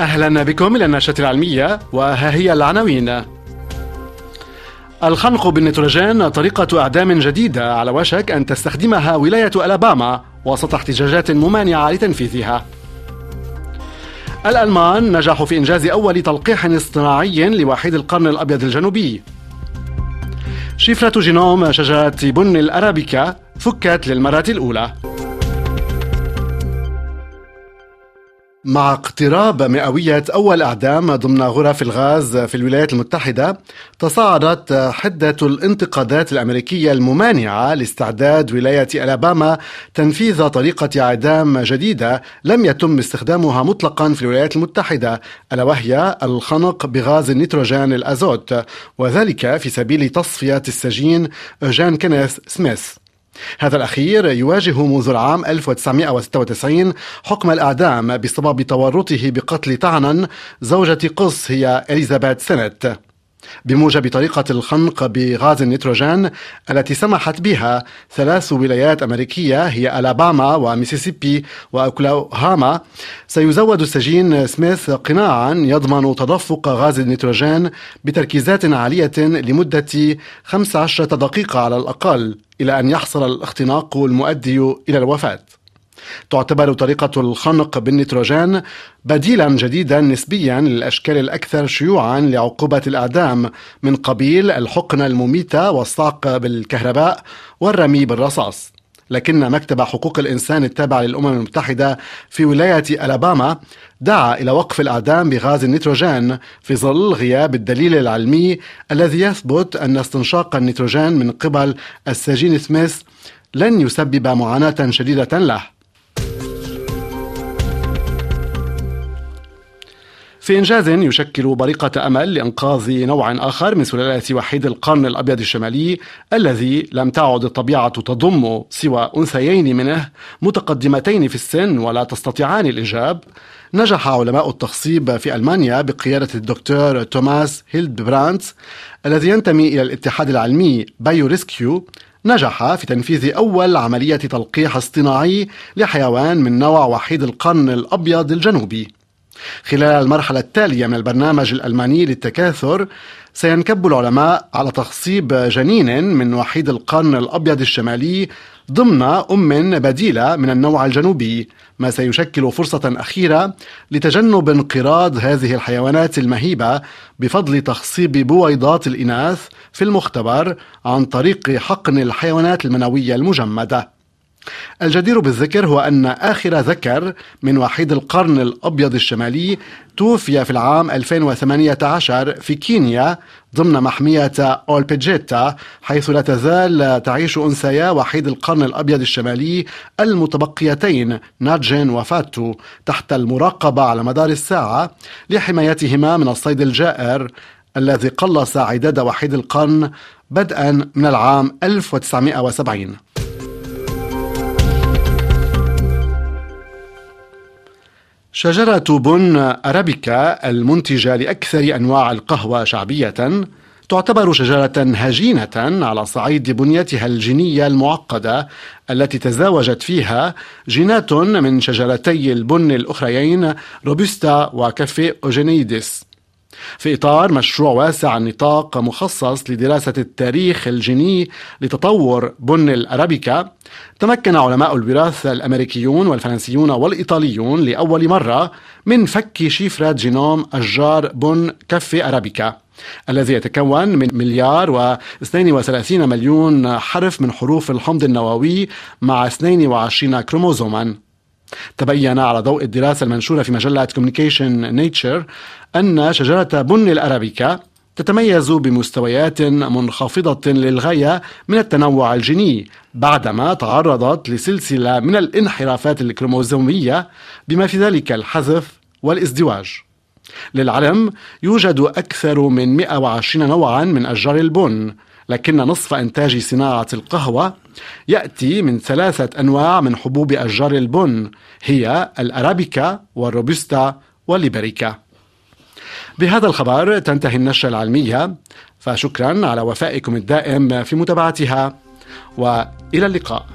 أهلا بكم إلى النشرة العلمية وها هي العناوين. الخنق بالنيتروجين طريقة إعدام جديدة على وشك أن تستخدمها ولاية ألاباما وسط احتجاجات ممانعة لتنفيذها. الألمان نجحوا في إنجاز أول تلقيح اصطناعي لوحيد القرن الأبيض الجنوبي. شفرة جينوم شجرة بن الأرابيكا فكت للمرة الأولى. مع اقتراب مئوية أول أعدام ضمن غرف الغاز في الولايات المتحدة تصاعدت حدة الانتقادات الأمريكية الممانعة لاستعداد ولاية ألاباما تنفيذ طريقة إعدام جديدة لم يتم استخدامها مطلقا في الولايات المتحدة ألا وهي الخنق بغاز النيتروجين الأزوت وذلك في سبيل تصفية السجين جان كينيث سميث. هذا الأخير يواجه منذ العام 1996 حكم الإعدام بسبب تورطه بقتل طعنا زوجة قس هي إليزابيث سينت بموجب طريقة الخنق بغاز النيتروجين التي سمحت بها ثلاث ولايات أمريكية هي ألاباما وميسيسيبي وأوكلاهاما. سيزود السجين سميث قناعا يضمن تدفق غاز النيتروجين بتركيزات عالية لمدة 15 دقيقة على الأقل إلى أن يحصل الاختناق المؤدي إلى الوفاة. تعتبر طريقة الخنق بالنيتروجين بديلا جديدا نسبيا للأشكال الأكثر شيوعا لعقوبة الإعدام من قبيل الحقنة المميتة والصعق بالكهرباء والرمي بالرصاص. لكن مكتب حقوق الإنسان التابع للأمم المتحدة في ولاية ألاباما دعا إلى وقف الإعدام بغاز النيتروجين في ظل غياب الدليل العلمي الذي يثبت أن استنشاق النيتروجين من قبل السجين سميث لن يسبب معاناة شديدة له. في إنجاز يشكل بارقة أمل لإنقاذ نوع آخر من سلالة وحيد القرن الأبيض الشمالي الذي لم تعد الطبيعة تضم سوى أنثيين منه متقدمتين في السن ولا تستطيعان الإنجاب نجح علماء التخصيب في ألمانيا بقيادة الدكتور توماس هيلد برانتس الذي ينتمي إلى الاتحاد العلمي BioRescue نجح في تنفيذ أول عملية تلقيح اصطناعي لحيوان من نوع وحيد القرن الأبيض الجنوبي. خلال المرحلة التالية من البرنامج الألماني للتكاثر سينكب العلماء على تخصيب جنين من وحيد القرن الأبيض الشمالي ضمن أم بديلة من النوع الجنوبي ما سيشكل فرصة أخيرة لتجنب انقراض هذه الحيوانات المهيبة بفضل تخصيب بويضات الإناث في المختبر عن طريق حقن الحيوانات المنوية المجمدة. الجدير بالذكر هو أن آخر ذكر من وحيد القرن الأبيض الشمالي توفي في العام 2018 في كينيا ضمن محمية أولبيجيتا حيث لا تزال تعيش أنثيا وحيد القرن الأبيض الشمالي المتبقيتين ناجين وفاتو تحت المراقبة على مدار الساعة لحمايتهما من الصيد الجائر الذي قلص عداد وحيد القرن بدءا من العام 1970 شجرة بن أرابيكا المنتجة لأكثر أنواع القهوة شعبية تعتبر شجرة هجينة على صعيد بنيتها الجينية المعقدة التي تزاوجت فيها جينات من شجرتي البن الأخريين روبوستا وكافي أوجينيدس في إطار مشروع واسع النطاق مخصص لدراسة التاريخ الجيني لتطور بن الأرابيكا تمكن علماء الوراثة الأمريكيون والفرنسيون والإيطاليون لأول مرة من فك شفرة جينوم أشجار بن كفي أرابيكا الذي يتكون من مليار و 32 مليون حرف من حروف الحمض النووي مع 22 كروموزوما. تبين على ضوء الدراسة المنشورة في مجلة Communications Nature أن شجرة بن الأرابيكا تتميز بمستويات منخفضة للغاية من التنوع الجيني بعدما تعرضت لسلسلة من الانحرافات الكروموزومية بما في ذلك الحذف والازدواج. للعلم يوجد أكثر من 120 نوعا من أشجار البن لكن نصف إنتاج صناعة القهوة يأتي من ثلاثة أنواع من حبوب أشجار البن هي الأرابيكا والروبوستا والليبريكا. بهذا الخبر تنتهي النشرة العلمية فشكرا على وفائكم الدائم في متابعتها وإلى اللقاء.